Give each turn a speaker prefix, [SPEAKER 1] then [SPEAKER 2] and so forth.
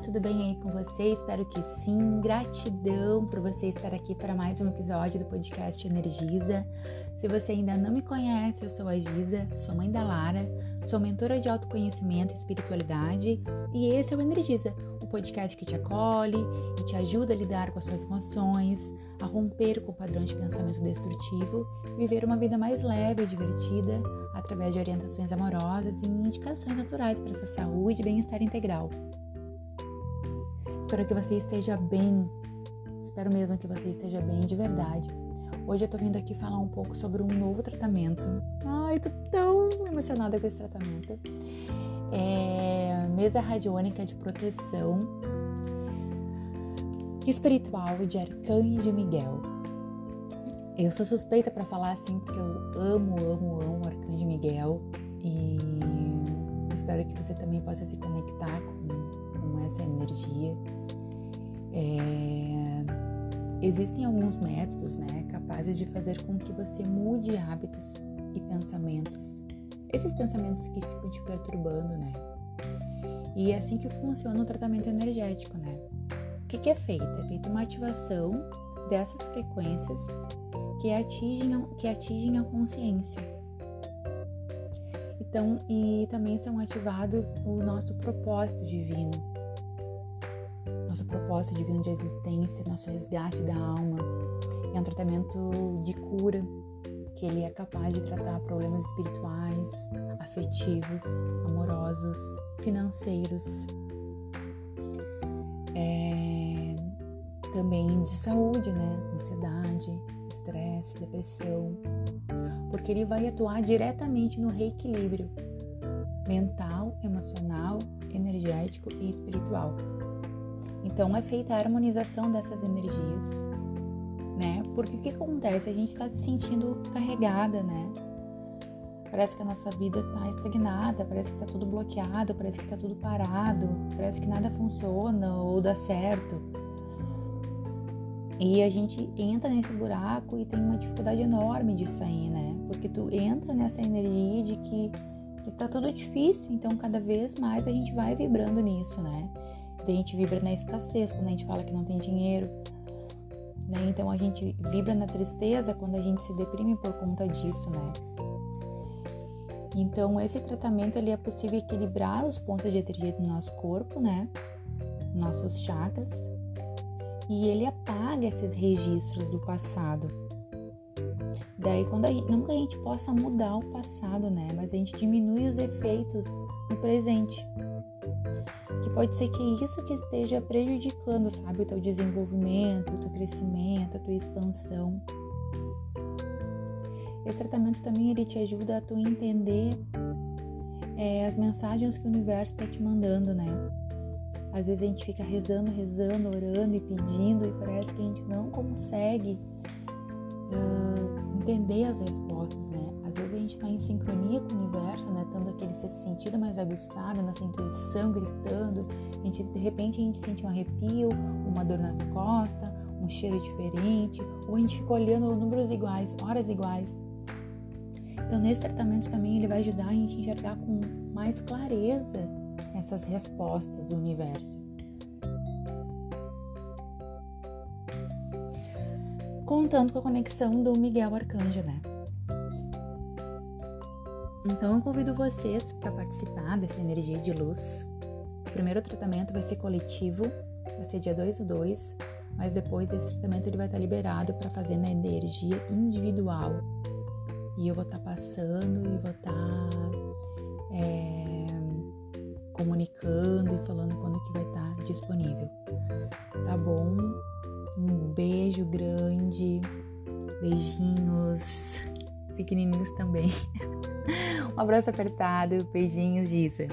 [SPEAKER 1] tudo bem aí com você? Espero que sim. Gratidão por você estar aqui para mais um episódio do podcast Energiza. Se você ainda não me conhece, eu sou a Giza, sou mãe da Lara, sou mentora de autoconhecimento e espiritualidade e esse é o Energiza, o podcast que te acolhe e te ajuda a lidar com as suas emoções, a romper com o padrão de pensamento destrutivo e viver uma vida mais leve e divertida através de orientações amorosas e indicações naturais para sua saúde e bem-estar integral. Espero que você esteja bem. Espero mesmo que você esteja bem de verdade. Hoje eu tô vindo aqui falar um pouco sobre um novo tratamento. Ai, tô tão emocionada com esse tratamento. É mesa radiônica de proteção espiritual de Arcanjo Miguel. Eu sou suspeita para falar assim porque eu amo, amo, amo Arcanjo Miguel e espero que você também possa se conectar com, com essa energia é, existem alguns métodos né, capazes de fazer com que você mude hábitos e pensamentos. Esses pensamentos que ficam te perturbando, né? E é assim que funciona o tratamento energético, né? O que, que é feito? É feita uma ativação dessas frequências que atingem, que atingem a consciência. Então, e também são ativados o nosso propósito divino, nosso propósito divino de existência, nosso resgate da alma. É um tratamento de cura que ele é capaz de tratar problemas espirituais, afetivos, amorosos, financeiros, é, também de saúde, né? Ansiedade, estresse, depressão, porque ele vai atuar diretamente no reequilíbrio mental, emocional, energético e espiritual. Então é feita a harmonização dessas energias, né? Porque o que acontece? A gente está se sentindo carregada, né? Parece que a nossa vida está estagnada, parece que está tudo bloqueado, parece que está tudo parado, parece que nada funciona ou dá certo. E a gente entra nesse buraco e tem uma dificuldade enorme de sair, né? Porque tu entra nessa energia de que, que tá tudo difícil, então cada vez mais a gente vai vibrando nisso, né? a gente vibra na escassez quando a gente fala que não tem dinheiro. Né? Então a gente vibra na tristeza quando a gente se deprime por conta disso, né? Então esse tratamento ele é possível equilibrar os pontos de energia do nosso corpo, né? Nossos chakras. E ele apaga esses registros do passado. Daí quando a gente, não que a gente possa mudar o passado, né? Mas a gente diminui os efeitos no presente que pode ser que isso que esteja prejudicando, sabe, o teu desenvolvimento, o teu crescimento, a tua expansão. Esse tratamento também ele te ajuda a tu entender é, as mensagens que o universo está te mandando, né? Às vezes a gente fica rezando, rezando, orando e pedindo e parece que a gente não consegue uh, entender as respostas, né? Às vezes a gente está em sincronia com o universo, né? Tendo aquele sentido mais aguçado, nossa intuição gritando. A gente, de repente a gente sente um arrepio, uma dor nas costas, um cheiro diferente, ou a gente fica olhando números iguais, horas iguais. Então, nesse tratamento também ele vai ajudar a gente a enxergar com mais clareza essas respostas do universo. Contando com a conexão do Miguel Arcanjo, né? Então eu convido vocês para participar dessa energia de luz. O primeiro tratamento vai ser coletivo, vai ser dia 2 do 2, mas depois desse tratamento ele vai estar liberado para fazer na energia individual. E eu vou estar passando e vou estar é, comunicando e falando quando que vai estar disponível. Tá bom? Um beijo grande, beijinhos pequenininhos também. Um abraço apertado, beijinhos, Giza.